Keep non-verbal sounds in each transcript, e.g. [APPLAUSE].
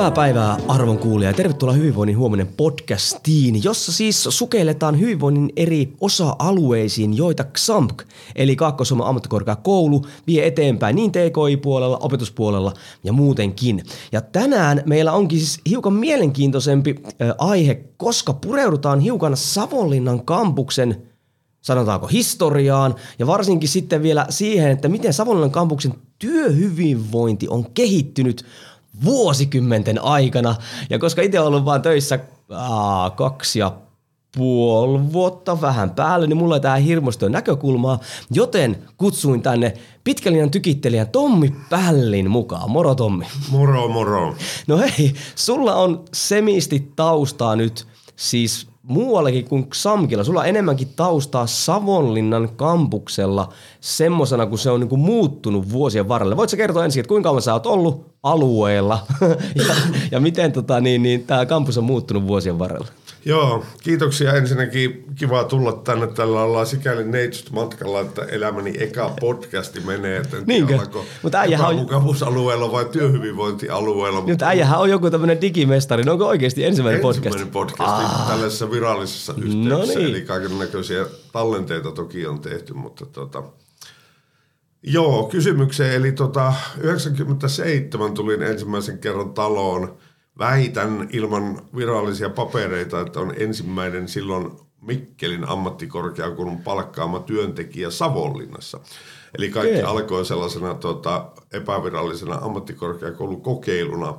Hyvää päivää arvon kuulija ja tervetuloa Hyvinvoinnin huominen podcastiin, jossa siis sukelletaan hyvinvoinnin eri osa-alueisiin, joita XAMK, eli Kaakkois-Suomen ammattikorkeakoulu, vie eteenpäin niin TKI-puolella, opetuspuolella ja muutenkin. Ja tänään meillä onkin siis hiukan mielenkiintoisempi aihe, koska pureudutaan hiukan Savonlinnan kampuksen sanotaanko historiaan ja varsinkin sitten vielä siihen, että miten Savonlinnan kampuksen työhyvinvointi on kehittynyt vuosikymmenten aikana. Ja koska itse olen ollut vaan töissä aa, kaksi ja puoli vuotta vähän päälle, niin mulla ei tää hirmuista näkökulmaa, joten kutsuin tänne pitkälinjan tykittelijän Tommi Pällin mukaan. Moro Tommi. Moro, moro. No hei, sulla on semisti taustaa nyt siis muuallekin kuin Xamkilla. Sulla on enemmänkin taustaa Savonlinnan kampuksella semmosena, kun se on niinku muuttunut vuosien varrella. Voitko kertoa ensin, että kuinka kauan sä oot ollut alueella [LAUGHS] ja, ja miten tota, niin, niin, tämä kampus on muuttunut vuosien varrella? Joo, kiitoksia ensinnäkin. Kiva tulla tänne. Tällä ollaan sikäli neitsyt matkalla, että elämäni eka podcasti menee. En Niinkö? Mutta äijähän on- vai työhyvinvointialueella. Nyt äijähän on joku tämmöinen digimestari. No onko oikeasti ensimmäinen, Ensimmäinen podcasti Ah. tällaisessa virallisessa yhteydessä. No niin. Eli kaiken näköisiä tallenteita toki on tehty, mutta tota, Joo, kysymykseen. Eli tota, 97 tulin ensimmäisen kerran taloon. Väitän ilman virallisia papereita, että on ensimmäinen silloin Mikkelin ammattikorkeakoulun palkkaama työntekijä Savonlinnassa. Eli kaikki Okei. alkoi sellaisena tota, epävirallisena ammattikorkeakoulukokeiluna.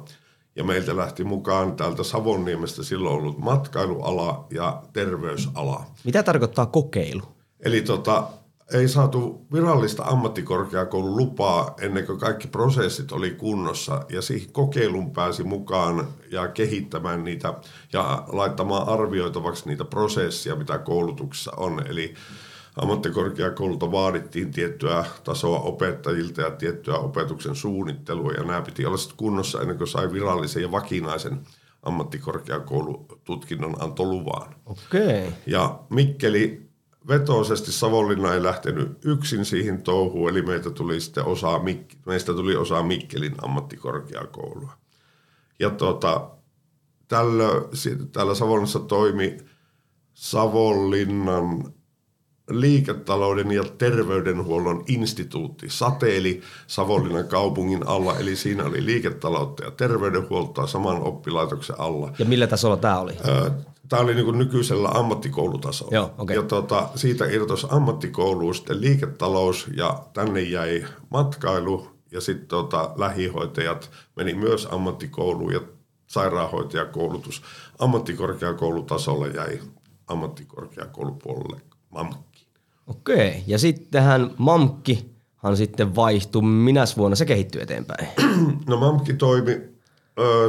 Ja meiltä lähti mukaan täältä Savonniemestä silloin ollut matkailuala ja terveysala. Mitä tarkoittaa kokeilu? Eli tota, ei saatu virallista ammattikorkeakoulun lupaa ennen kuin kaikki prosessit oli kunnossa ja siihen kokeiluun pääsi mukaan ja kehittämään niitä ja laittamaan arvioitavaksi niitä prosessia, mitä koulutuksessa on. Eli ammattikorkeakoululta vaadittiin tiettyä tasoa opettajilta ja tiettyä opetuksen suunnittelua ja nämä piti olla sitten kunnossa ennen kuin sai virallisen ja vakinaisen ammattikorkeakoulututkinnon antoluvan. Okei. Ja Mikkeli vetoisesti Savonlinna ei lähtenyt yksin siihen touhuun, eli meitä tuli sitten osa, Mik- meistä tuli osa Mikkelin ammattikorkeakoulua. Ja tota, tällä, täällä Savonlinnassa toimi Savonlinnan liiketalouden ja terveydenhuollon instituutti Sateeli Savonlinnan kaupungin alla, eli siinä oli liiketaloutta ja terveydenhuoltoa saman oppilaitoksen alla. Ja millä tasolla tämä oli? Tämä oli niin nykyisellä ammattikoulutasolla. Joo, okei. Ja tota, siitä irtosi ammattikouluun sitten liiketalous ja tänne jäi matkailu ja sitten tota, lähihoitajat meni myös ammattikouluun ja sairaanhoitajakoulutus ammattikorkeakoulutasolle jäi ammattikorkeakoulupuolelle MAMKkiin. Okei. Ja sittenhän Mamkkihan sitten vaihtui. Minäs vuonna se kehittyi eteenpäin? No MAMKki toimi,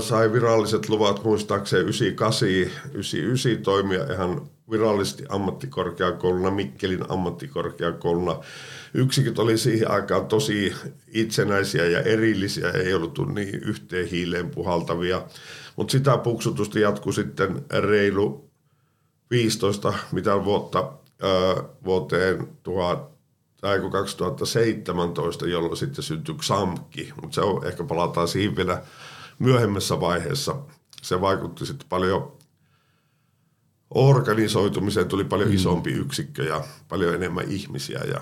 sai viralliset luvat muistaakseni 98, 99 toimia ihan virallisesti ammattikorkeakouluna, Mikkelin ammattikorkeakouluna. Yksiköt oli siihen aikaan tosi itsenäisiä ja erillisiä, ei ollut niin yhteen hiileen puhaltavia. Mutta sitä puksutusta jatkui sitten reilu 15 mitä vuotta vuoteen 1000, tai kun 2017, jolloin sitten syntyi XAMKki, mutta se on, ehkä palataan siihen vielä myöhemmässä vaiheessa. Se vaikutti sitten paljon organisoitumiseen, tuli paljon mm. isompi yksikkö ja paljon enemmän ihmisiä ja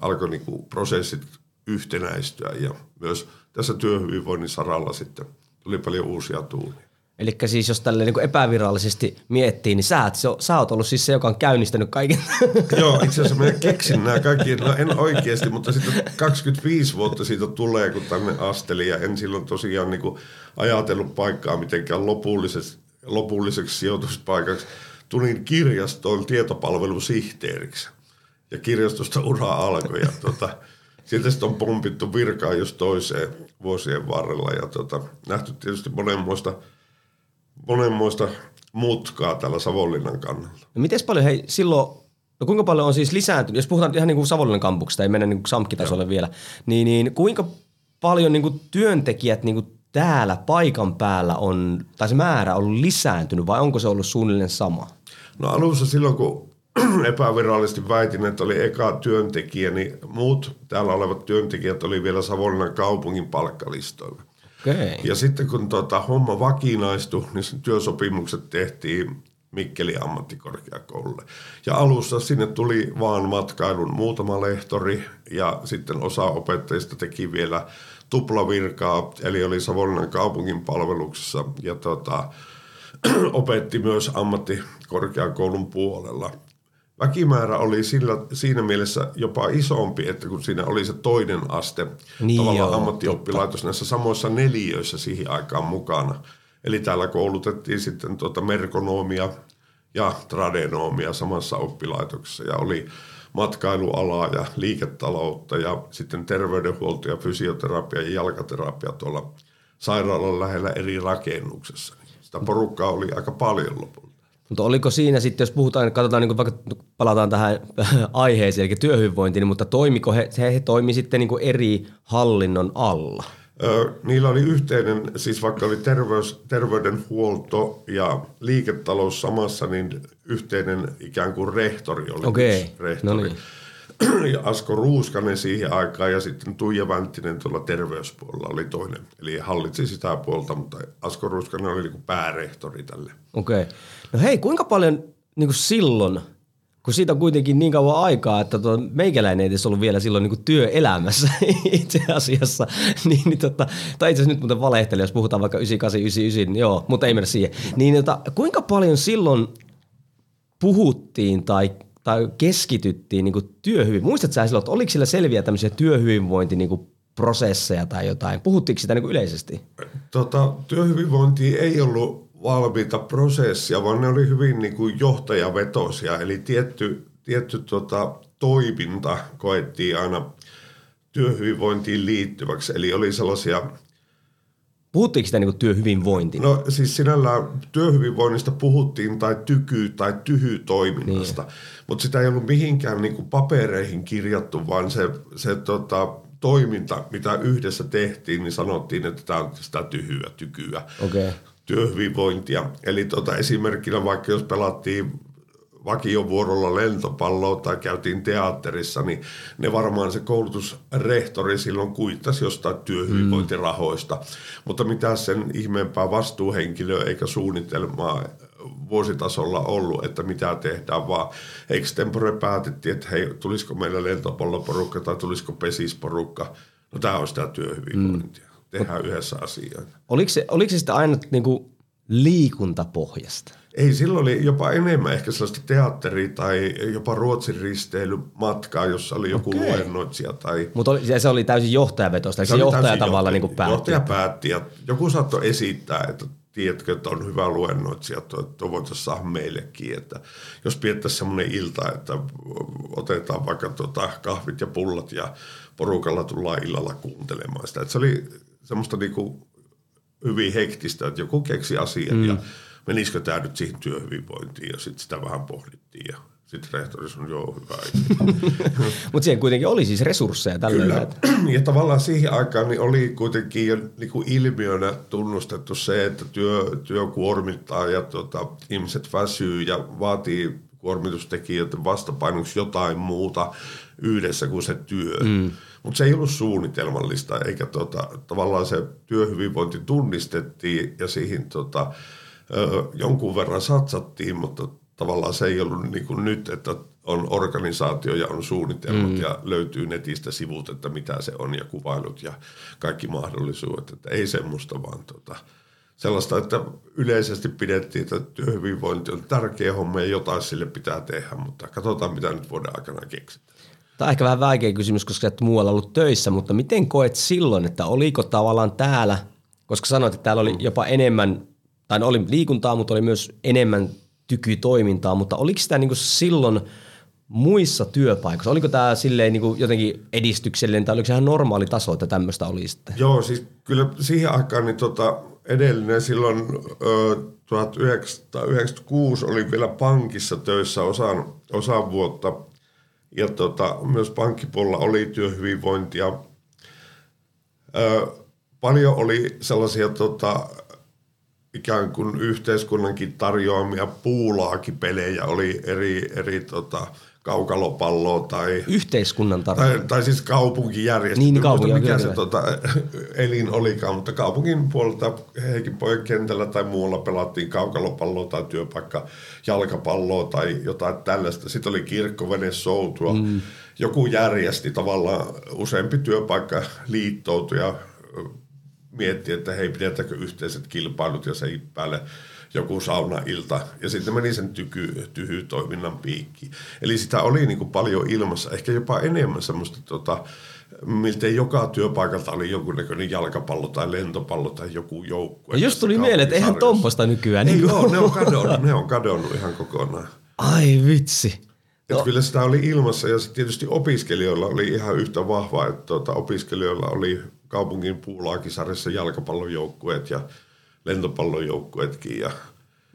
alkoi niinku prosessit yhtenäistyä ja myös tässä työhyvinvoinnin saralla sitten tuli paljon uusia tuulia. Eli siis jos tälle niin epävirallisesti miettii, niin sä, et, se- sä oot ollut siis se, joka on käynnistänyt kaiken. [LAUGHS] Joo, itse asiassa mä [LAUGHS] keksin nämä kaikki, no en oikeasti, mutta sitten 25 vuotta siitä tulee, kun tänne astelin ja en silloin tosiaan niin kuin ajatellut paikkaa mitenkään lopulliseksi, lopulliseksi sijoituspaikaksi. Tulin kirjastoon tietopalvelusihteeriksi. Ja kirjastosta ura alkoi. Ja tota, sieltä sitten on pompittu virkaa jos toiseen vuosien varrella. Ja tota, nähty tietysti monenmoista monenmoista mutkaa tällä Savonlinnan kannalla. No miten paljon hei silloin, no kuinka paljon on siis lisääntynyt, jos puhutaan ihan niin kuin Savonlinnan kampuksesta, ei mennä niin kuin SAMK-tasolle vielä, niin, niin kuinka paljon niin kuin työntekijät niin kuin täällä paikan päällä on, tai se määrä on ollut lisääntynyt vai onko se ollut suunnilleen sama? No alussa silloin, kun [CLEARS THROAT] epävirallisesti väitin, että oli eka työntekijä, niin muut täällä olevat työntekijät oli vielä Savonlinnan kaupungin palkkalistoilla. Okay. Ja sitten kun tota, homma vakinaistui, niin työsopimukset tehtiin Mikkeli ammattikorkeakoululle. Ja alussa sinne tuli vaan matkailun muutama lehtori ja sitten osa opettajista teki vielä tuplavirkaa, eli oli Savonlinnan kaupungin palveluksessa ja tota, [CLEARS THROAT] opetti myös ammattikorkeakoulun puolella. Väkimäärä oli sillä, siinä mielessä jopa isompi, että kun siinä oli se toinen aste, Niin tavallaan joo, ammattioppilaitos näissä samoissa neliöissä siihen aikaan mukana. Eli täällä koulutettiin sitten tuota merkonomia ja tradenomia samassa oppilaitoksessa ja oli matkailualaa ja liiketaloutta ja sitten terveydenhuolto ja fysioterapia ja jalkaterapia tuolla sairaalan lähellä eri rakennuksessa. Sitä porukkaa oli aika paljon lopulta. Mutta oliko siinä sitten, jos puhutaan, katsotaan, niin vaikka palataan tähän [LAUGHS] aiheeseen, eli työhyvinvointiin, mutta toimiko he, he, he toimi sitten niin eri hallinnon alla? Niillä oli yhteinen, siis vaikka oli terveys, terveydenhuolto ja liiketalous samassa, niin yhteinen ikään kuin rehtori oli Okei, yksi rehtori. no niin. Ja Asko Ruuskanen siihen aikaan ja sitten Tuija Vänttinen tuolla terveyspuolella oli toinen. Eli hallitsi sitä puolta, mutta Asko Ruuskanen oli niin päärehtori tälle. Okei. Okay. No hei, kuinka paljon niin kuin silloin, kun siitä on kuitenkin niin kauan aikaa, että tuo meikäläinen ei edes ollut vielä silloin niin kuin työelämässä [LAUGHS] itse asiassa, [LAUGHS] niin, niin tota, tai itse asiassa nyt muuten valehtelen, jos puhutaan vaikka 98, 99, niin joo, mutta ei mennä siihen. Niin tota, kuinka paljon silloin puhuttiin tai tai keskityttiin niin työhyvinvointiin? Muistatko sä silloin, että oliko sillä selviä tämmöisiä työhyvinvointi niin prosesseja tai jotain? Puhuttiinko sitä niin kuin yleisesti? Tota, työhyvinvointi ei ollut valmiita prosessia, vaan ne oli hyvin niin kuin johtajavetosia. Eli tietty, tietty tota, toiminta koettiin aina työhyvinvointiin liittyväksi. Eli oli sellaisia Puhuttiinko sitä niin työhyvinvointina? No siis sinällään työhyvinvoinnista puhuttiin tai tyky- tai tyhy-toiminnasta, niin. mutta sitä ei ollut mihinkään niin kuin papereihin kirjattu, vaan se, se tota, toiminta, mitä yhdessä tehtiin, niin sanottiin, että tämä on sitä tyhyä, tykyä, okay. työhyvinvointia. Eli tota, esimerkkinä vaikka jos pelattiin vakiovuorolla lentopalloa tai käytiin teatterissa, niin ne varmaan se koulutusrehtori silloin kuittasi jostain työhyvinvointirahoista. Mm. Mutta mitä sen ihmeempää vastuuhenkilöä eikä suunnitelmaa vuositasolla ollut, että mitä tehdään, vaan extempore päätettiin, että hei, tulisiko meillä lentopalloporukka tai tulisiko pesisporukka. No tämä on sitä työhyvinvointia. Mm. Tehdään yhdessä asioita. Oliko se, oliko se sitä aina niin kuin liikuntapohjasta? Ei, silloin oli jopa enemmän ehkä sellaista teatteria tai jopa Ruotsin risteilymatkaa, jossa oli joku okay. luennoitsija. Tai... Mutta se oli täysin johtajavetosta, se, se johtaja tavallaan niin päätti? Johtaja päätti ja joku saattoi esittää, että tiedätkö, että on hyvä luennoitsija, että voitaisiin saada meillekin. Että jos piettäisiin semmoinen ilta, että otetaan vaikka tuota kahvit ja pullat ja porukalla tullaan illalla kuuntelemaan sitä. Että se oli semmoista niin kuin hyvin hektistä, että joku keksi asian mm. ja menisikö tämä nyt siihen työhyvinvointiin ja sitten sitä vähän pohdittiin ja sitten rehtori sanoi, joo, hyvä. [LAUGHS] Mutta siihen kuitenkin oli siis resursseja tällä Kyllä. [CLEARS THROAT] Ja tavallaan siihen aikaan niin oli kuitenkin jo niin kuin ilmiönä tunnustettu se, että työ, työ kuormittaa ja tuota, ihmiset väsyy ja vaatii kuormitustekijöiden vastapainoksi jotain muuta yhdessä kuin se työ. Mm. Mutta se ei ollut suunnitelmallista, eikä tota, tavallaan se työhyvinvointi tunnistettiin ja siihen tota, jonkun verran satsattiin, mutta tavallaan se ei ollut niin kuin nyt, että on organisaatio ja on suunnitelmat mm. ja löytyy netistä sivut, että mitä se on ja kuvailut ja kaikki mahdollisuudet. Että ei semmoista vaan tota, sellaista, että yleisesti pidettiin, että työhyvinvointi on tärkeä homma ja jotain sille pitää tehdä, mutta katsotaan mitä nyt vuoden aikana keksitään. Tämä on ehkä vähän vaikea kysymys, koska et muualla ollut töissä, mutta miten koet silloin, että oliko tavallaan täällä, koska sanoit, että täällä oli jopa enemmän tai no oli liikuntaa, mutta oli myös enemmän tykytoimintaa, mutta oliko sitä niin kuin silloin muissa työpaikoissa? Oliko tämä silleen niin kuin jotenkin edistyksellinen tai oliko se ihan normaali taso, että tämmöistä oli sitten? Joo, siis kyllä siihen aikaan niin tota, edellinen silloin ö, 1996 oli vielä pankissa töissä osan, osan vuotta ja tota, myös pankkipuolella oli työhyvinvointia. Ö, paljon oli sellaisia tota, ikään kuin yhteiskunnankin tarjoamia puulaakipelejä, oli eri, eri tota, kaukalopalloa tai... Yhteiskunnan tai, tai siis kaupunki järjestetty. Niin, kaupunki, mikä kyllä, se tota, elin olikaan, mutta kaupungin puolelta Heikin pojan kentällä tai muualla pelattiin kaukalopalloa tai työpaikka jalkapalloa tai jotain tällaista. Sitten oli kirkkovene soutua. Mm. Joku järjesti tavallaan useampi työpaikka liittoutui ja mietti, että hei, pidetäänkö yhteiset kilpailut ja sen päälle joku saunailta. Ja sitten meni sen tyky, tyhy-toiminnan piikki. Eli sitä oli niin kuin paljon ilmassa, ehkä jopa enemmän semmoista tota, miltei joka työpaikalta oli jonkunnäköinen jalkapallo tai lentopallo tai joku joukkue. Ja just tuli mieleen, että eihän tuommoista nykyään. Ei niin joo, ne on kadonnut, ne on kadonnut ihan kokonaan. Ai vitsi. Et No. kyllä sitä oli ilmassa ja sit tietysti opiskelijoilla oli ihan yhtä vahva, että tuota, opiskelijoilla oli kaupungin puulaakisarjassa jalkapallojoukkueet ja lentopallojoukkueetkin ja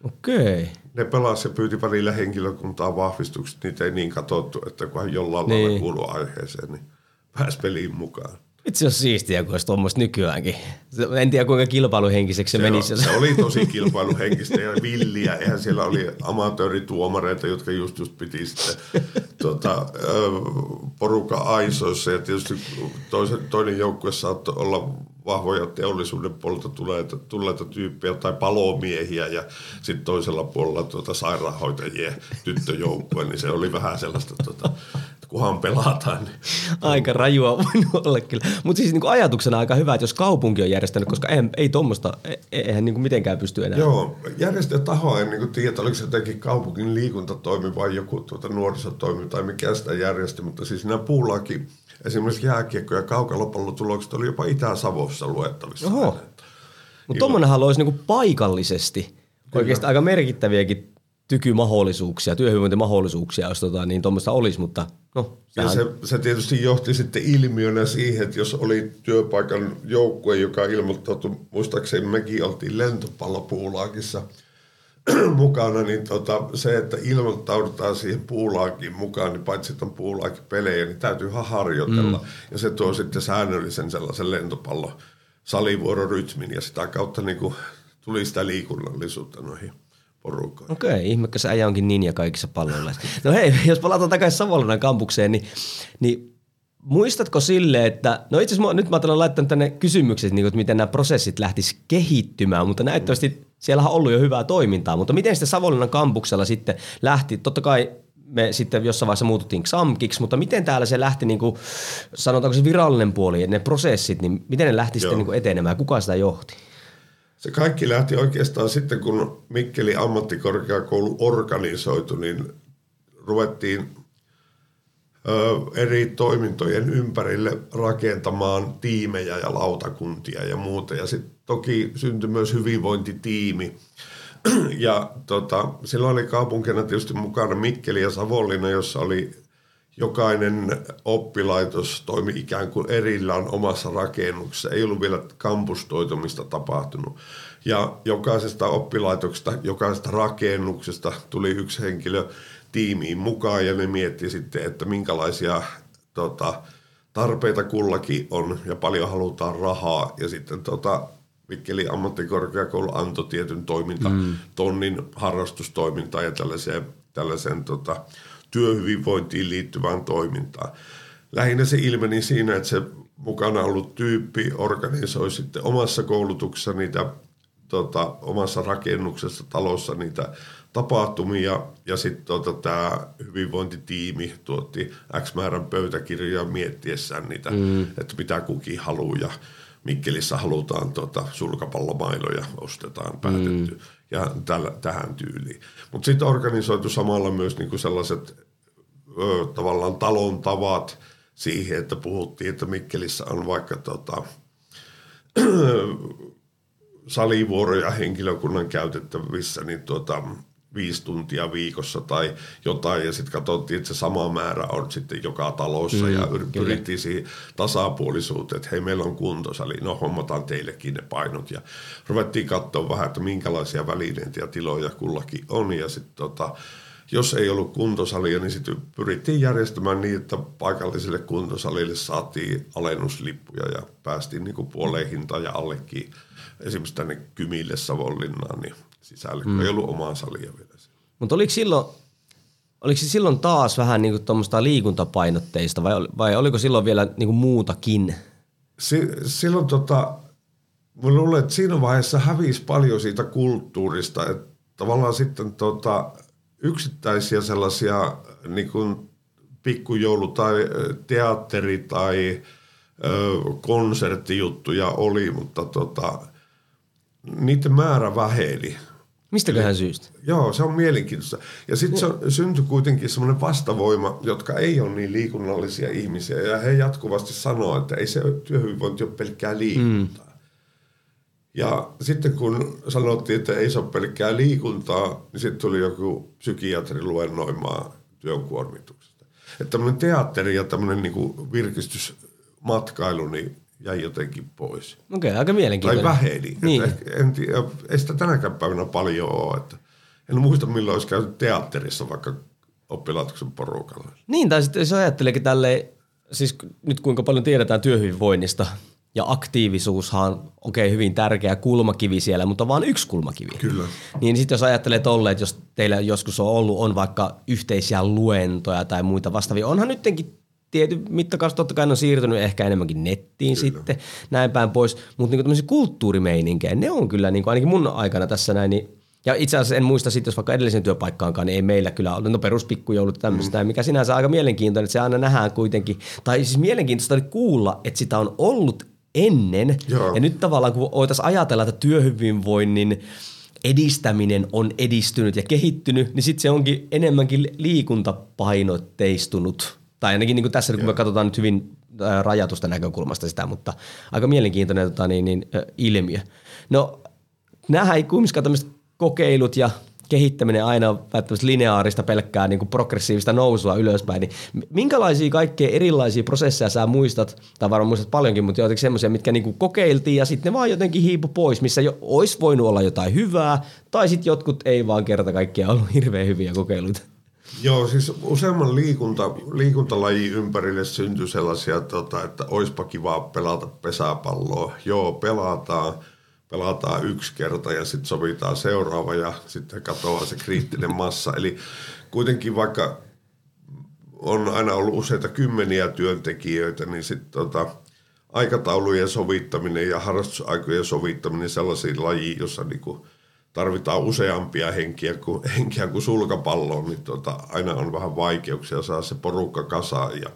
Okei. ne pelasi ja pyyti välillä henkilökuntaa vahvistukset, niitä ei niin katsottu, että kunhan jollain Niin. lailla kuuluu aiheeseen, niin pääsi peliin mukaan. Vitsi olisi siistiä, kun olisi tuommoista nykyäänkin. En tiedä, kuinka kilpailuhenkiseksi se, Se, menisi. on, se oli tosi kilpailuhenkistä ja villiä. Eihän siellä oli amatöörituomareita, jotka just, just piti sitten tuota, ö, porukka aisoissa. Ja tietysti toisen, toinen joukkue saattoi olla vahvoja teollisuuden puolelta tulleita, tulleita tyyppejä tai palomiehiä ja sitten toisella puolella tuota sairaanhoitajien tyttöjoukkue, niin se oli vähän sellaista, tuota, että kunhan pelataan, niin Aika rajua voinut olla kyllä. Mutta siis niinku ajatuksena aika hyvä, että jos kaupunki on järjestänyt, koska ei, ei tuommoista, e- eihän niinku mitenkään pysty enää. Joo, järjestäjätaho en niin tiedä, oliko se jotenkin kaupungin liikuntatoimi vai joku tuota nuorisotoimi tai mikä sitä järjesti, mutta siis nämä puulaakin, esimerkiksi jääkiekko- ja kaukalopallotulokset oli jopa Itä-Savossa luettavissa. Oho. Mutta tuommoinenhan olisi niinku paikallisesti oikeastaan aika merkittäviäkin tykymahdollisuuksia, työhyvinvointimahdollisuuksia, jos tota, niin tuommoista olisi, mutta no, Ja sehän, se, se tietysti johti sitten ilmiönä siihen, että jos oli työpaikan joukkue, joka ilmoittautui, muistaakseni mekin oltiin lentopallopuulaakissa [CLEARS THROAT] mukana, niin tota, se, että ilmoittaudutaan siihen puulaakin mukaan, niin paitsi että on puulaakipelejä, niin täytyy harjoitella. Mm. Ja se tuo sitten säännöllisen sellaisen lentopallo salivuororytmin ja sitä kautta niin kuin tuli sitä liikunnallisuutta noihin porukkoihin. Okei, ihmekö se äijä onkin ninja kaikissa palloilla. No hei, jos palataan takaisin Savonlinnan kampukseen, niin, niin muistatko sille, että, no itse asiassa nyt mä olen laittanut tänne kysymykset, niin kuin, että miten nämä prosessit lähtis kehittymään, mutta näyttävästi siellähän on ollut jo hyvää toimintaa, mutta miten sitten Savonlinnan kampuksella sitten lähti, totta kai me sitten jossain vaiheessa muututtiin XAMKiksi, mutta miten täällä se lähti, niin kuin, sanotaanko se virallinen puoli, ne prosessit, niin miten ne lähti sitten Joo. niin kuin etenemään, kuka sitä johti? Se kaikki lähti oikeastaan sitten, kun Mikkeli ammattikorkeakoulu organisoitu, niin ruvettiin ö, eri toimintojen ympärille rakentamaan tiimejä ja lautakuntia ja muuta. Ja sitten toki syntyi myös hyvinvointitiimi. [CLEARS THROAT] Ja tota, silloin oli kaupunkina tietysti mukana Mikkeli ja Savonlinna, jossa oli jokainen oppilaitos toimi ikään kuin erillään omassa rakennuksessa. Ei ollut vielä kampustoitumista tapahtunut. Ja jokaisesta oppilaitoksesta, jokaisesta rakennuksesta tuli yksi henkilö tiimiin mukaan ja ne mietti sitten, että minkälaisia tota, tarpeita kullakin on ja paljon halutaan rahaa. Ja sitten tota, Mikkeli ammattikorkeakoulu antoi tietyn toiminta, mm. tonnin harrastustoimintaa ja tällaiseen, tällaiseen tota, työhyvinvointiin liittyvään toimintaan. Lähinnä se ilmeni siinä, että se mukana ollut tyyppi organisoi sitten omassa koulutuksessa niitä tota, omassa rakennuksessa, talossa niitä tapahtumia ja sitten tota, tämä hyvinvointitiimi tuotti X määrän pöytäkirjoja miettiessään niitä, mm. että mitä kukin haluaa Mikkelissä halutaan tota, sulkapallomailoja, ostetaan päätetty mm. ja tällä, tähän tyyliin. Mutta sitten organisoitu samalla myös niinku sellaiset ö, tavallaan talon tavat siihen, että puhuttiin, että Mikkelissä on vaikka tota, [CLEARS THROAT] salivuoroja henkilökunnan käytettävissä, niin tuota, viisi tuntia viikossa tai jotain, ja sitten katsottiin, että se sama määrä on sitten joka talossa, mm, ja pyrittiin siihen tasapuolisuuteen, että hei, meillä on kuntosali, no hommataan teillekin ne painot, ja ruvettiin katsoa vähän, että minkälaisia välineitä ja tiloja kullakin on, ja sitten tota, jos ei ollut kuntosalia, niin sitten pyrittiin järjestämään niin, että paikalliselle kuntosalille saatiin alennuslippuja ja päästiin niin kuin puoleen hintaan ja allekin esimerkiksi tänne Kymille Savonlinnaan niin sisälle, kun mm. ei ollut omaa salia vielä. Mutta oliko silloin, oliko se silloin taas vähän niin kuin liikuntapainotteista vai, vai oliko silloin vielä niin kuin muutakin? Si- silloin tota, mä luulen, että siinä vaiheessa hävisi paljon siitä kulttuurista, että tavallaan sitten tota, yksittäisiä sellaisia niin kuin pikkujoulu- tai teatteri- tai ö, konserttijuttuja oli, mutta tota, niiden määrä väheni. Mistäköhän syystä? Joo, se on mielenkiintoista. Ja sitten se syntyi kuitenkin semmoinen vastavoima, jotka ei ole niin liikunnallisia ihmisiä. Ja he jatkuvasti sanoo, että ei se työhyvinvointi ole pelkkää liikuntaa. Mm. Ja sitten kun sanottiin, että ei se ole pelkkää liikuntaa, niin sitten tuli joku psykiatri luennoimaan työn kuormituksesta. Että tämmöinen teatteri ja tämmöinen niin virkistysmatkailu, niin jäi jotenkin pois. Okei, okay, aika mielenkiintoinen. Tai väheni. Niin. Että en tiedä, ei sitä tänäkään päivänä paljon ole. Että en muista, milloin olisi käynyt teatterissa vaikka oppilaitoksen porukalla. Niin, tai sitten jos ajatteleekin tälleen, siis nyt kuinka paljon tiedetään työhyvinvoinnista, ja aktiivisuushan on okay, hyvin tärkeä kulmakivi siellä, mutta vain yksi kulmakivi. Kyllä. Niin sitten jos ajattelee tolle, että jos teillä joskus on ollut, on vaikka yhteisiä luentoja tai muita vastaavia, onhan nyttenkin tietyn mittakaavassa totta kai ne on siirtynyt ehkä enemmänkin nettiin kyllä. sitten, näin päin pois. Mutta niinku tämmöisiä kulttuurimeininkiä, ne on kyllä niinku, ainakin mun aikana tässä näin, niin ja itse asiassa en muista sitten, jos vaikka edellisen työpaikkaankaan, niin ei meillä kyllä ole, no peruspikkujoulut tämmöistä, mm. mikä sinänsä aika mielenkiintoinen, että se aina nähdään kuitenkin, tai siis mielenkiintoista oli kuulla, että sitä on ollut ennen, Joo. ja nyt tavallaan kun voitaisiin ajatella, että työhyvinvoinnin edistäminen on edistynyt ja kehittynyt, niin sitten se onkin enemmänkin liikuntapainotteistunut tai ainakin niin kuin tässä, kun me katsotaan nyt hyvin rajatusta näkökulmasta sitä, mutta aika mielenkiintoinen tota, niin, niin, ilmiö. No, nämähän ei kumminkaan tämmöiset kokeilut ja kehittäminen aina on välttämättä lineaarista pelkkää niin kuin progressiivista nousua ylöspäin, niin minkälaisia kaikkea erilaisia prosesseja sä muistat, tai varmaan muistat paljonkin, mutta jotenkin semmoisia, mitkä niin kuin kokeiltiin ja sitten ne vaan jotenkin hiipu pois, missä jo olisi voinut olla jotain hyvää, tai sitten jotkut ei vaan kerta kaikkiaan ollut hirveän hyviä kokeiluita. Joo, siis useamman liikunta, liikuntalaji ympärille syntyi sellaisia, tota, että oispa kiva pelata pesäpalloa. Joo, pelataan, pelataan yksi kerta ja sitten sovitaan seuraava ja sitten katoaa se kriittinen massa. Eli kuitenkin vaikka on aina ollut useita kymmeniä työntekijöitä, niin sitten tota, aikataulujen sovittaminen ja harrastusaikojen sovittaminen sellaisiin lajiin, jossa niinku – tarvitaan useampia henkiä kuin, [LAUGHS] henkiä kuin sulkapalloon, niin tota, aina on vähän vaikeuksia saa se porukka kasaan. Ja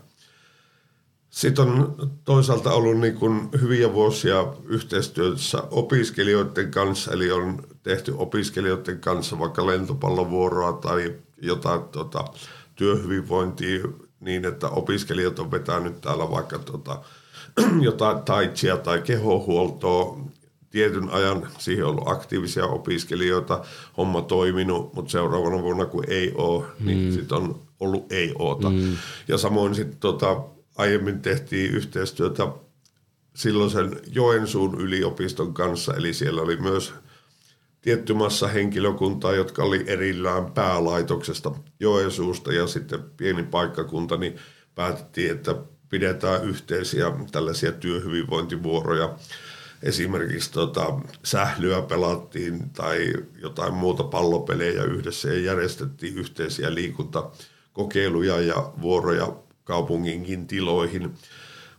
sitten on toisaalta ollut niin kuin hyviä vuosia yhteistyössä opiskelijoiden kanssa, eli on tehty opiskelijoiden kanssa vaikka lentopallovuoroa tai jotain tota, työhyvinvointia niin, että opiskelijat on vetänyt täällä vaikka tota, [CLEARS THROAT] jotain taitsia tai kehohuoltoa tietyn ajan siihen on ollut aktiivisia opiskelijoita, homma toiminut, mutta seuraavana vuonna kun ei ole, niin mm. sitten on ollut ei oota. Mm. Ja samoin sitten tota, aiemmin tehtiin yhteistyötä silloisen Joensuun yliopiston kanssa, eli siellä oli myös tietty massa henkilökuntaa, jotka oli erillään päälaitoksesta Joensuusta ja sitten pieni paikkakunta, niin päätettiin, että pidetään yhteisiä tällaisia työhyvinvointivuoroja esimerkiksi tota, sählyä pelattiin tai jotain muuta pallopelejä yhdessä ja järjestettiin yhteisiä liikuntakokeiluja ja vuoroja kaupunginkin tiloihin.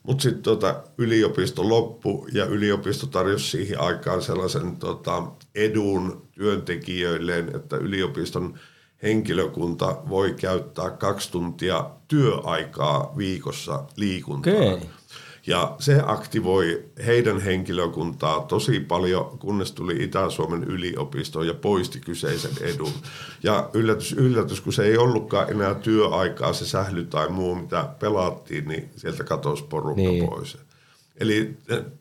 Mutta sitten tota, yliopisto loppu ja yliopisto tarjosi siihen aikaan sellaisen tota, edun työntekijöilleen, että yliopiston henkilökunta voi käyttää kaksi tuntia työaikaa viikossa liikuntaan. Okay. Ja se aktivoi heidän henkilökuntaa tosi paljon, kunnes tuli Itä-Suomen yliopisto ja poisti kyseisen edun. Ja yllätys, yllätys, kun se ei ollutkaan enää työaikaa, se sähly tai muu, mitä pelattiin, niin sieltä katosi porukka niin. pois. Eli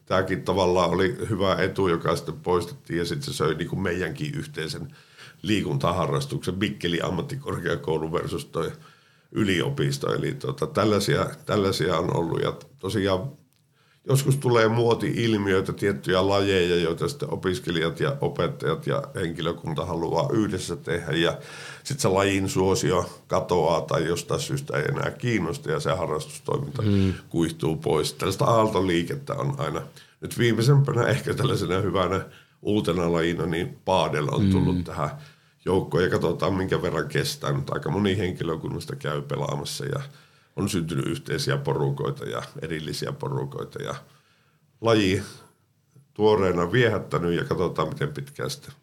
tämäkin tavallaan oli hyvä etu, joka sitten poistettiin ja sitten se söi niin kuin meidänkin yhteisen liikuntaharrastuksen Mikkeli ammattikorkeakoulu versus toi yliopisto. Eli tota, tällaisia, tällaisia on ollut ja tosiaan joskus tulee muoti-ilmiöitä, tiettyjä lajeja, joita sitten opiskelijat ja opettajat ja henkilökunta haluaa yhdessä tehdä ja sitten se lajin suosio katoaa tai jostain syystä ei enää kiinnosta ja se harrastustoiminta mm. kuihtuu pois. Tällaista aaltoliikettä on aina. Nyt viimeisempänä ehkä tällaisena hyvänä uutena lajina, niin paadel on tullut mm. tähän joukkoon ja katsotaan minkä verran kestää. Nyt aika moni henkilökunnasta käy pelaamassa ja on syntynyt yhteisiä porukoita ja erillisiä porukoita ja laji tuoreena viehättänyt ja katsotaan miten pitkään sitten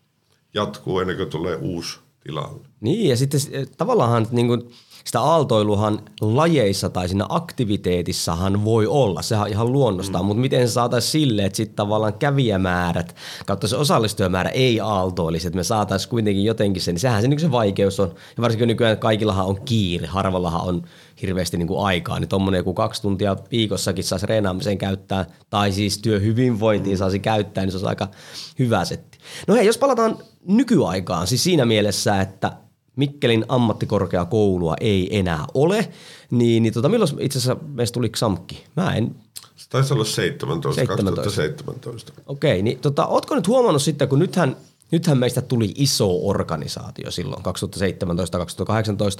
jatkuu ennen kuin tulee uusi tilalle. Niin ja sitten tavallaan niin kuin sitä aaltoiluhan lajeissa tai siinä aktiviteetissahan voi olla, sehän on ihan luonnostaan, mm. mutta miten se saataisiin sille, että sitten tavallaan kävijämäärät kautta se osallistujamäärä ei aaltoilisi, että me saataisiin kuitenkin jotenkin sen, niin sehän se, niin se vaikeus on, ja varsinkin nykyään kaikillahan on kiire, harvallahan on hirveästi niin kuin aikaa, niin tuommoinen joku kaksi tuntia viikossakin saisi reenaamiseen käyttää, tai siis työhyvinvointiin mm. saisi käyttää, niin se olisi aika hyvä setti. No hei, jos palataan nykyaikaan, siis siinä mielessä, että Mikkelin ammattikorkeakoulua ei enää ole, niin, niin tota, milloin itse asiassa meistä tuli XAMKki? Mä en... Se taisi olla 17, 17. 2017. Okei, okay, niin tota, ootko nyt huomannut sitten, kun nythän, nythän meistä tuli iso organisaatio silloin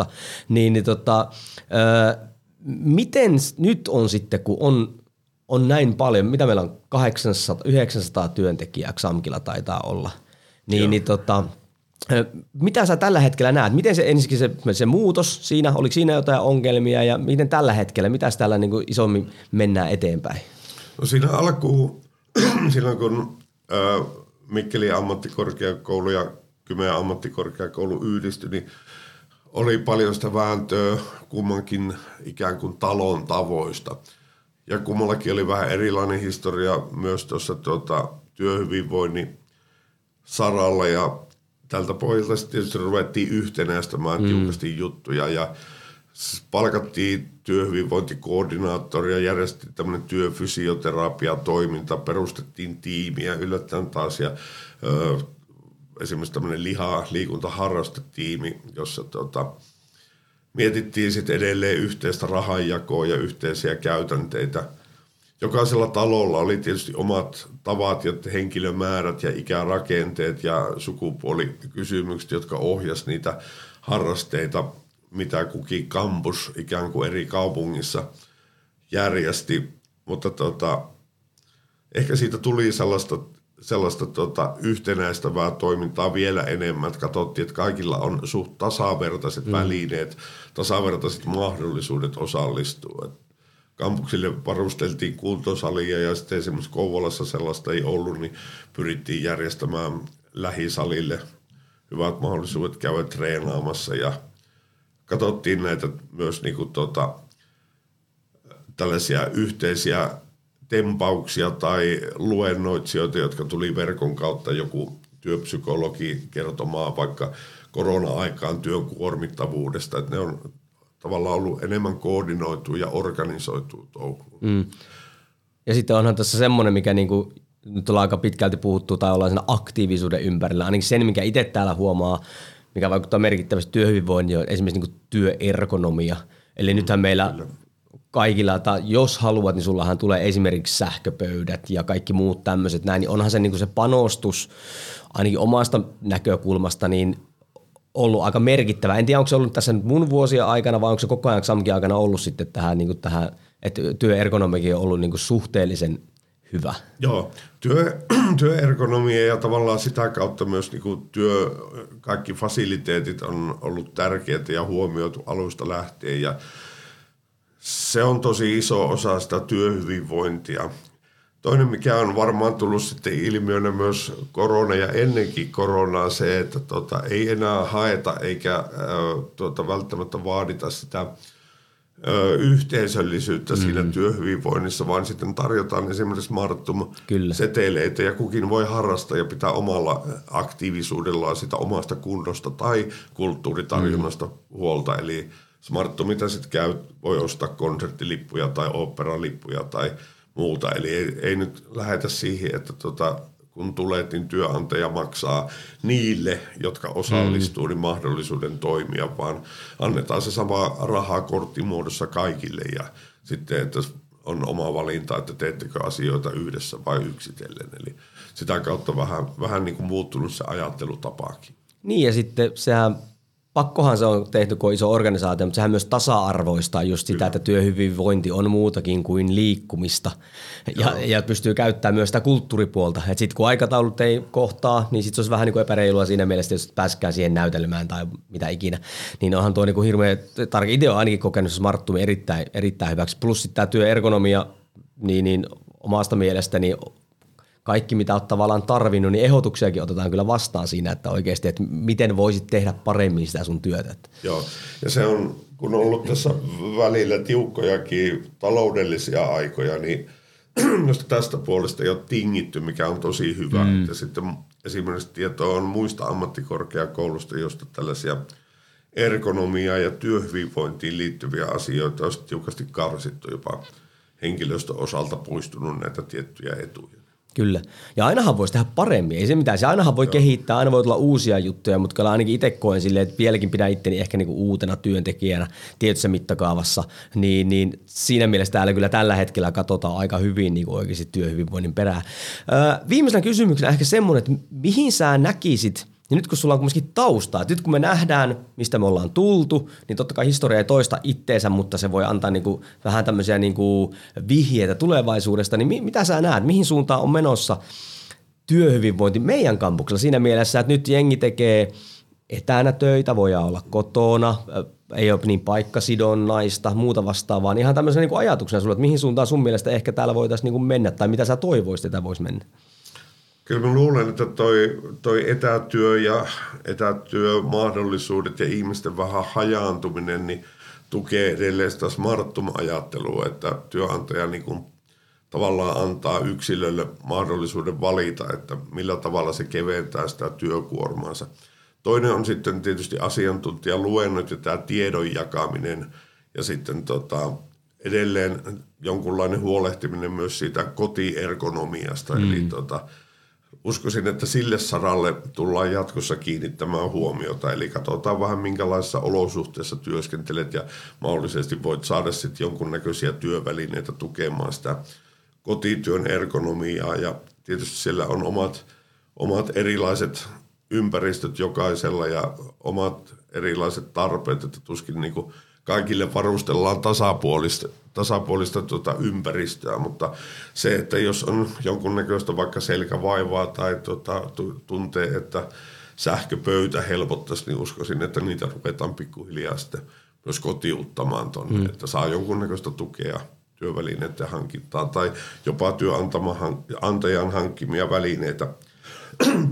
2017-2018, niin, niin tota, ö, miten nyt on sitten, kun on, on näin paljon, mitä meillä on 800, 900 työntekijää XAMKilla taitaa olla, niin, niin tota, mitä sä tällä hetkellä näet? Miten se ensinnäkin se, se muutos siinä, oliko siinä jotain ongelmia ja miten tällä hetkellä, mitä tällä niin isommin mennään eteenpäin? No siinä alkuun, [CLEARS THROAT] silloin kun ää, Mikkelin ammattikorkeakoulu ja Kymen ammattikorkeakoulu yhdistyi, niin oli paljon sitä vääntöä kummankin ikään kuin talon tavoista. Ja kummallakin oli vähän erilainen historia myös tuossa tuota, työhyvinvoinnin saralla ja tältä pohjalta sitten tietysti ruvettiin yhtenäistämään mm. tiukasti juttuja ja palkattiin työhyvinvointikoordinaattori ja järjestettiin tämmöinen työfysioterapia-toiminta, perustettiin tiimiä yllättäen taas ja ö, esimerkiksi tämmöinen liha liikuntaharrastetiimi, jossa tota, mietittiin sitten edelleen yhteistä rahanjakoa ja yhteisiä käytänteitä – jokaisella talolla oli tietysti omat tavat ja henkilömäärät ja ikärakenteet ja sukupuolikysymykset, jotka ohjas niitä harrasteita, mitä kukin kampus ikään kuin eri kaupungissa järjesti. Mutta tota, ehkä siitä tuli sellaista, sellaista tota, yhtenäistävää toimintaa vielä enemmän. Että katsottiin, että kaikilla on suht tasavertaiset mm. välineet, tasavertaiset mahdollisuudet osallistua. Et kampuksille varusteltiin kuntosalia ja sitten esimerkiksi Kouvolassa sellaista ei ollut, niin pyrittiin järjestämään lähisalille hyvät mahdollisuudet käydä treenaamassa ja katsottiin näitä myös niin kuin tota, tällaisia yhteisiä tempauksia tai luennoitsijoita, jotka tuli verkon kautta. Joku työpsykologi kertomaan vaikka korona-aikaan työn kuormittavuudesta, että ne on tavallaan ollut enemmän koordinoitu ja organisoitu touhu. Mm. Ja sitten onhan tässä semmoinen, mikä niinku, nyt ollaan aika pitkälti puhuttu tai ollaan siinä aktiivisuuden ympärillä. Ainakin sen, mikä itse täällä huomaa, mikä vaikuttaa merkittävästi työhyvinvointiin, on esimerkiksi niinku työergonomia. Eli mm, nythän meillä kyllä. kaikilla, että jos haluat, niin sullahan tulee esimerkiksi sähköpöydät ja kaikki muut tämmöiset näin, niin onhan se, niin se panostus ainakin omasta näkökulmasta, niin ollut aika merkittävä. En tiedä, onko se ollut tässä nyt mun vuosia aikana vai onko se koko ajan XAMKin aikana ollut sitten tähän, niin kuin tähän että työergonomikin on ollut niin kuin suhteellisen hyvä. Joo, työ, [CLEARS THROAT] työergonomia ja tavallaan sitä kautta myös niin kuin työ, kaikki fasiliteetit on ollut tärkeitä ja huomioitu alusta lähtien ja se on tosi iso osa sitä työhyvinvointia. Toinen, mikä on varmaan tullut sitten ilmiönä myös korona ja ennenkin koronaa, se, että tota, ei enää haeta eikä äh, tota, välttämättä vaadita sitä yhteisöllisyyttä mm. siinä työhyvinvoinnissa, vaan sitten tarjotaan esimerkiksi Marttum-seteleitä ja kukin voi harrastaa ja pitää omalla aktiivisuudellaan sitä omasta kunnosta tai kulttuuritarjonnasta mm. huolta. Eli Smarttu, mitä sitten käy, voi ostaa konserttilippuja tai oopperalippuja tai muuta. Eli ei, ei nyt lähetä siihen, että tota, kun tulet, niin työnantaja maksaa niille, jotka osallistuu, mm. niin mahdollisuuden toimia, vaan annetaan se sama raha korttimuodossa kaikille ja sitten, että on oma valinta, että teettekö asioita yhdessä vai yksitellen. Eli sitä kautta vähän, vähän niin kuin muuttunut se ajattelutapaakin. Niin ja sitten sehän pakkohan se on tehty, kun on iso organisaatio, mutta sehän myös tasa-arvoistaa just sitä, Kyllä. että työhyvinvointi on muutakin kuin liikkumista ja, ja pystyy käyttämään myös sitä kulttuuripuolta. Että sitten kun aikataulut ei kohtaa, niin sitten se olisi vähän niin kuin epäreilua siinä mielessä, jos pääskään siihen näytelmään tai mitä ikinä. Niin onhan tuo niin kuin hirveä tarkka. Itse olen ainakin kokenut Smarttumi erittäin, erittäin hyväksi. Plus sitten tämä työergonomia, niin, niin omasta mielestäni kaikki, mitä olet tavallaan tarvinnut, niin ehdotuksiakin otetaan kyllä vastaan siinä, että oikeasti, että miten voisit tehdä paremmin sitä sun työtä. Joo, ja se on, kun on ollut tässä välillä tiukkojakin taloudellisia aikoja, niin [CLEARS THROAT] myös tästä puolesta ei ole tingitty, mikä on tosi hyvä. Mm. Ja sitten esimerkiksi tietoa on muista ammattikorkeakoulusta, josta tällaisia ergonomiaa ja työhyvinvointiin liittyviä asioita on tiukasti karsittu jopa henkilöstön osalta poistunut näitä tiettyjä etuja. Kyllä. Ja ainahan voisi tehdä paremmin. Ei se mitään. Se ainahan voi Joo. kehittää, aina voi tulla uusia juttuja, mutta kyllä ainakin itse koen silleen, että vieläkin pidän itteni ehkä niinku uutena työntekijänä tietyssä mittakaavassa. Niin, niin siinä mielessä täällä kyllä tällä hetkellä katsotaan aika hyvin niin oikeasti työhyvinvoinnin perään. Öö, viimeisenä kysymyksenä ehkä semmoinen, että mihin sä näkisit – niin nyt kun sulla on kuitenkin taustaa, että nyt kun me nähdään, mistä me ollaan tultu, niin totta kai historia ei toista itteensä, mutta se voi antaa niinku vähän tämmöisiä niinku vihjeitä tulevaisuudesta, niin mi- mitä sä näet, mihin suuntaan on menossa työhyvinvointi meidän kampuksella siinä mielessä, että nyt jengi tekee etänä töitä, voi olla kotona, ei ole niin paikkasidonnaista, muuta vastaavaa, niin ihan tämmöisen niin ajatuksena sulle, että mihin suuntaan sun mielestä ehkä täällä voitaisiin niin mennä, tai mitä sä toivoisit, että voisi mennä? Kyllä mä luulen, että toi, toi etätyö ja etätyömahdollisuudet ja ihmisten vähän hajaantuminen niin tukee edelleen sitä smarttum-ajattelua, että työnantaja niin kuin tavallaan antaa yksilölle mahdollisuuden valita, että millä tavalla se keventää sitä työkuormaansa. Toinen on sitten tietysti asiantuntijaluennot ja tämä tiedon jakaminen ja sitten tota, edelleen jonkunlainen huolehtiminen myös siitä kotiergonomiasta, mm. eli tota, uskoisin, että sille saralle tullaan jatkossa kiinnittämään huomiota. Eli katsotaan vähän minkälaisissa olosuhteissa työskentelet ja mahdollisesti voit saada sitten jonkunnäköisiä työvälineitä tukemaan sitä kotityön ergonomiaa. Ja tietysti siellä on omat, omat erilaiset ympäristöt jokaisella ja omat erilaiset tarpeet, että tuskin niin kuin kaikille varustellaan tasapuolista, tasapuolista tuota ympäristöä, mutta se, että jos on jonkunnäköistä vaikka selkävaivaa tai tuota, tuntee, että sähköpöytä helpottaisi, niin uskoisin, että niitä ruvetaan pikkuhiljaa sitten myös kotiuttamaan tuonne, mm. että saa jonkunnäköistä tukea työvälineiden hankintaan tai jopa työnantajan hankkimia välineitä.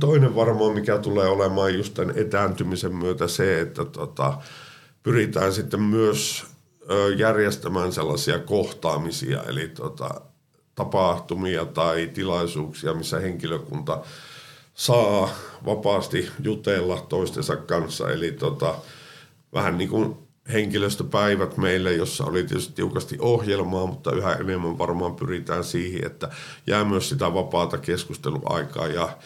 Toinen varmaan, mikä tulee olemaan just tämän etääntymisen myötä se, että tota, pyritään sitten myös järjestämään sellaisia kohtaamisia, eli tota, tapahtumia tai tilaisuuksia, missä henkilökunta saa vapaasti jutella toistensa kanssa. Eli tota, vähän niin kuin henkilöstöpäivät meille, jossa oli tietysti tiukasti ohjelmaa, mutta yhä enemmän varmaan pyritään siihen, että jää myös sitä vapaata keskusteluaikaa ja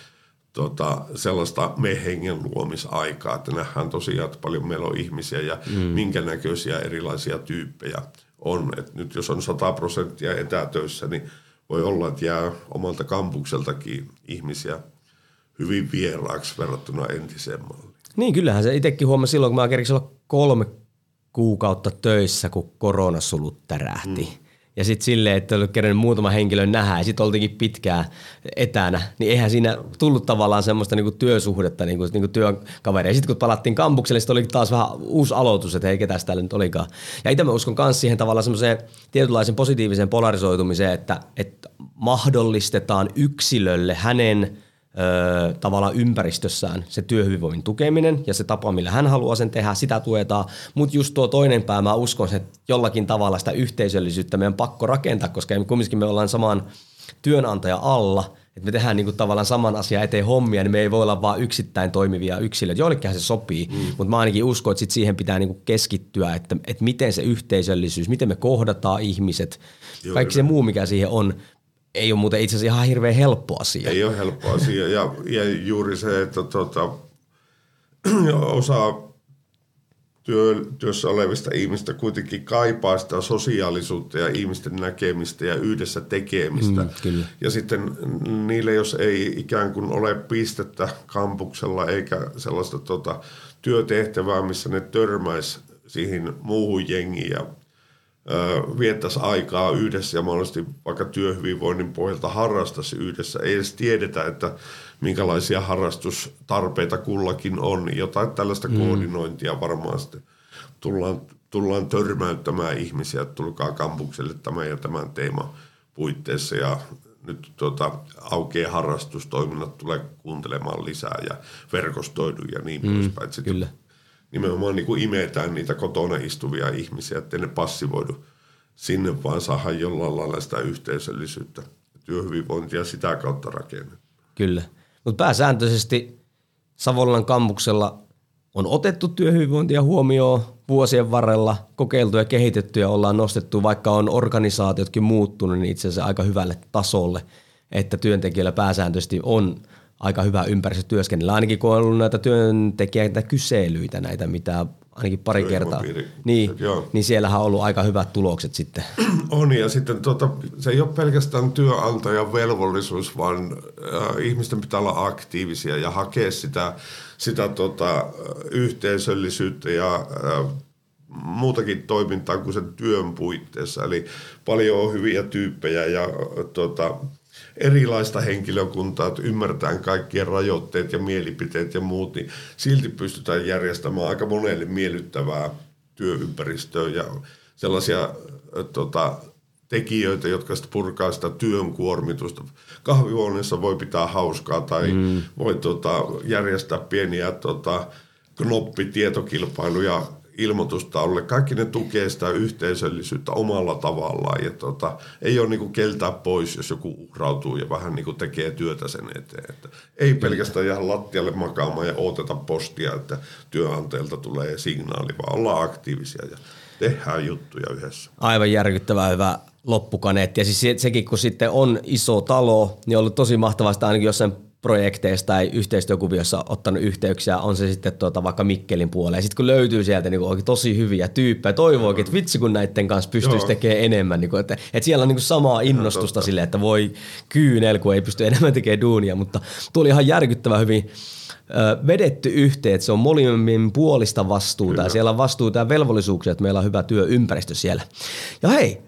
tota, sellaista mehengen luomisaikaa, että nähdään tosiaan, että paljon meillä on ihmisiä ja mm. minkä näköisiä erilaisia tyyppejä on. Et nyt jos on 100 prosenttia etätöissä, niin voi olla, että jää omalta kampukseltakin ihmisiä hyvin vieraaksi verrattuna entiseen malliin. Niin, kyllähän se itsekin huomasi silloin, kun mä kerksin olla kolme kuukautta töissä, kun koronasulut tärähti. Mm ja sitten silleen, että oli kerran muutama henkilö nähdä ja sitten oltiinkin pitkään etänä, niin eihän siinä tullut tavallaan semmoista niinku työsuhdetta niinku, niinku työkaveria. Sitten kun palattiin kampukselle, sitten oli taas vähän uusi aloitus, että hei, ketäs täällä nyt olikaan. Ja itse mä uskon myös siihen tavallaan semmoiseen tietynlaisen positiiviseen polarisoitumiseen, että, että mahdollistetaan yksilölle hänen – tavallaan ympäristössään se työhyvinvoinnin tukeminen ja se tapa, millä hän haluaa sen tehdä, sitä tuetaan. Mutta just tuo toinen pää, mä uskon, että jollakin tavalla sitä yhteisöllisyyttä meidän pakko rakentaa, koska kumminkin me ollaan saman työnantaja alla, että me tehdään niinku tavallaan saman asian eteen hommia, niin me ei voi olla vain yksittäin toimivia yksilöitä. Joillekin se sopii, mm. mutta mä ainakin uskon, että sit siihen pitää niinku keskittyä, että, että miten se yhteisöllisyys, miten me kohdataan ihmiset, Joo, kaikki se muu, mikä siihen on, ei ole muuten itse asiassa ihan hirveän helppo asia. Ei ole helppo asia ja, ja juuri se, että tota, [CLEARS THROAT] osa työ, työssä olevista ihmistä kuitenkin kaipaa sitä sosiaalisuutta ja ihmisten näkemistä ja yhdessä tekemistä. Mm, kyllä. Ja sitten niille, jos ei ikään kuin ole pistettä kampuksella eikä sellaista tota, työtehtävää, missä ne törmäisi siihen muuhun jengiin ja viettäisi aikaa yhdessä ja mahdollisesti vaikka työhyvinvoinnin pohjalta harrastaisi yhdessä. Ei edes tiedetä, että minkälaisia harrastustarpeita kullakin on. Jotain tällaista mm. koordinointia varmaan sitten tullaan, tullaan törmäyttämään ihmisiä, että tulkaa kampukselle tämän ja tämän teeman puitteissa ja nyt tuota, aukeaa harrastustoiminnat tulee kuuntelemaan lisää ja verkostoidu ja niin mm, poispäin. Sitten kyllä. Nimenomaan niin kuin imetään niitä kotona istuvia ihmisiä, ettei ne passivoidu sinne, vaan saada jollain lailla sitä yhteisöllisyyttä, työhyvinvointia sitä kautta rakennettua. Kyllä. Mutta pääsääntöisesti Savonlinnan kampuksella on otettu työhyvinvointia huomioon vuosien varrella, kokeiltu ja kehitetty ja ollaan nostettu, vaikka on organisaatiotkin muuttunut, niin itse asiassa aika hyvälle tasolle, että työntekijöillä pääsääntöisesti on aika hyvä ympäristö työskennellä. Ainakin kun on ollut näitä työntekijöitä kyselyitä, näitä mitä ainakin pari kertaa, niin, niin siellähän on ollut aika hyvät tulokset sitten. [CLEARS THROAT] On ja sitten tuota, se ei ole pelkästään työnantajan velvollisuus, vaan äh, ihmisten pitää olla aktiivisia ja hakea sitä, sitä tota, yhteisöllisyyttä ja äh, muutakin toimintaa kuin sen työn puitteissa. Eli paljon on hyviä tyyppejä ja äh, tota, erilaista henkilökuntaa, että ymmärretään kaikkien rajoitteet ja mielipiteet ja muut, niin silti pystytään järjestämään aika monelle miellyttävää työympäristöä ja sellaisia tota, tekijöitä, jotka sitten purkaa sitä työn kuormitusta. Kahvihuoneessa voi pitää hauskaa tai mm. voi tota, järjestää pieniä tota, knoppitietokilpailuja ilmoitustaululle. Kaikki ne tukee sitä yhteisöllisyyttä omalla tavallaan ja tota, ei ole niinku keltää pois, jos joku uhrautuu ja vähän niinku tekee työtä sen eteen. Että ei pelkästään jää lattialle makaamaan ja odoteta postia, että työnantajalta tulee signaali, vaan ollaan aktiivisia ja tehdään juttuja yhdessä. Aivan järkyttävää hyvä loppukaneetti. Ja siis sekin, kun sitten on iso talo, niin on ollut tosi mahtavaa ainakin jossain projekteista tai yhteistyökuviossa ottanut yhteyksiä, on se sitten tuota, vaikka Mikkelin puoleen. Sitten kun löytyy sieltä niin kuin, tosi hyviä tyyppejä, toivookin, että vitsi kun näiden kanssa pystyisi tekemään enemmän. Niin kuin, että, että siellä on niin kuin samaa innostusta sille, että voi kyynel, kun ei pysty enemmän tekemään duunia, mutta tuli ihan järkyttävän hyvin vedetty yhteen, että se on molemmin puolista vastuuta Kyllä. ja siellä on vastuuta ja velvollisuuksia, että meillä on hyvä työympäristö siellä. Ja hei,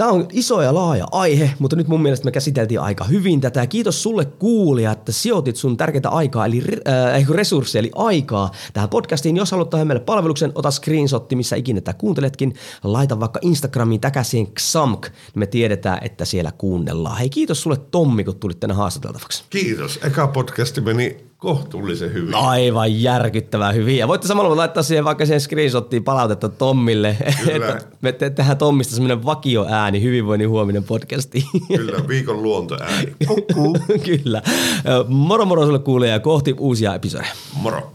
Tämä on iso ja laaja aihe, mutta nyt mun mielestä me käsiteltiin aika hyvin tätä. Kiitos sulle kuulija, että sijoitit sun tärkeitä aikaa, eli äh, resursseja, eli aikaa tähän podcastiin. Jos haluat tehdä meille palveluksen, ota screenshotti, missä ikinä tätä kuunteletkin. Laita vaikka Instagramiin täkäsien XAMK, niin me tiedetään, että siellä kuunnellaan. Hei, kiitos sulle Tommi, kun tulit tänne haastateltavaksi. Kiitos. Eka podcasti meni kohtuullisen hyvin. Aivan järkyttävää hyvin. Ja voitte samalla laittaa siihen vaikka siihen screenshottiin palautetta Tommille. [LAUGHS] Kyllä. me te- tehdään Tommista semmoinen vakioääni hyvinvoinnin huominen podcasti. [LAUGHS] Kyllä, viikon luontoääni. [LAUGHS] Kyllä. Moro moro sulle kuulee ja kohti uusia episodeja. Moro.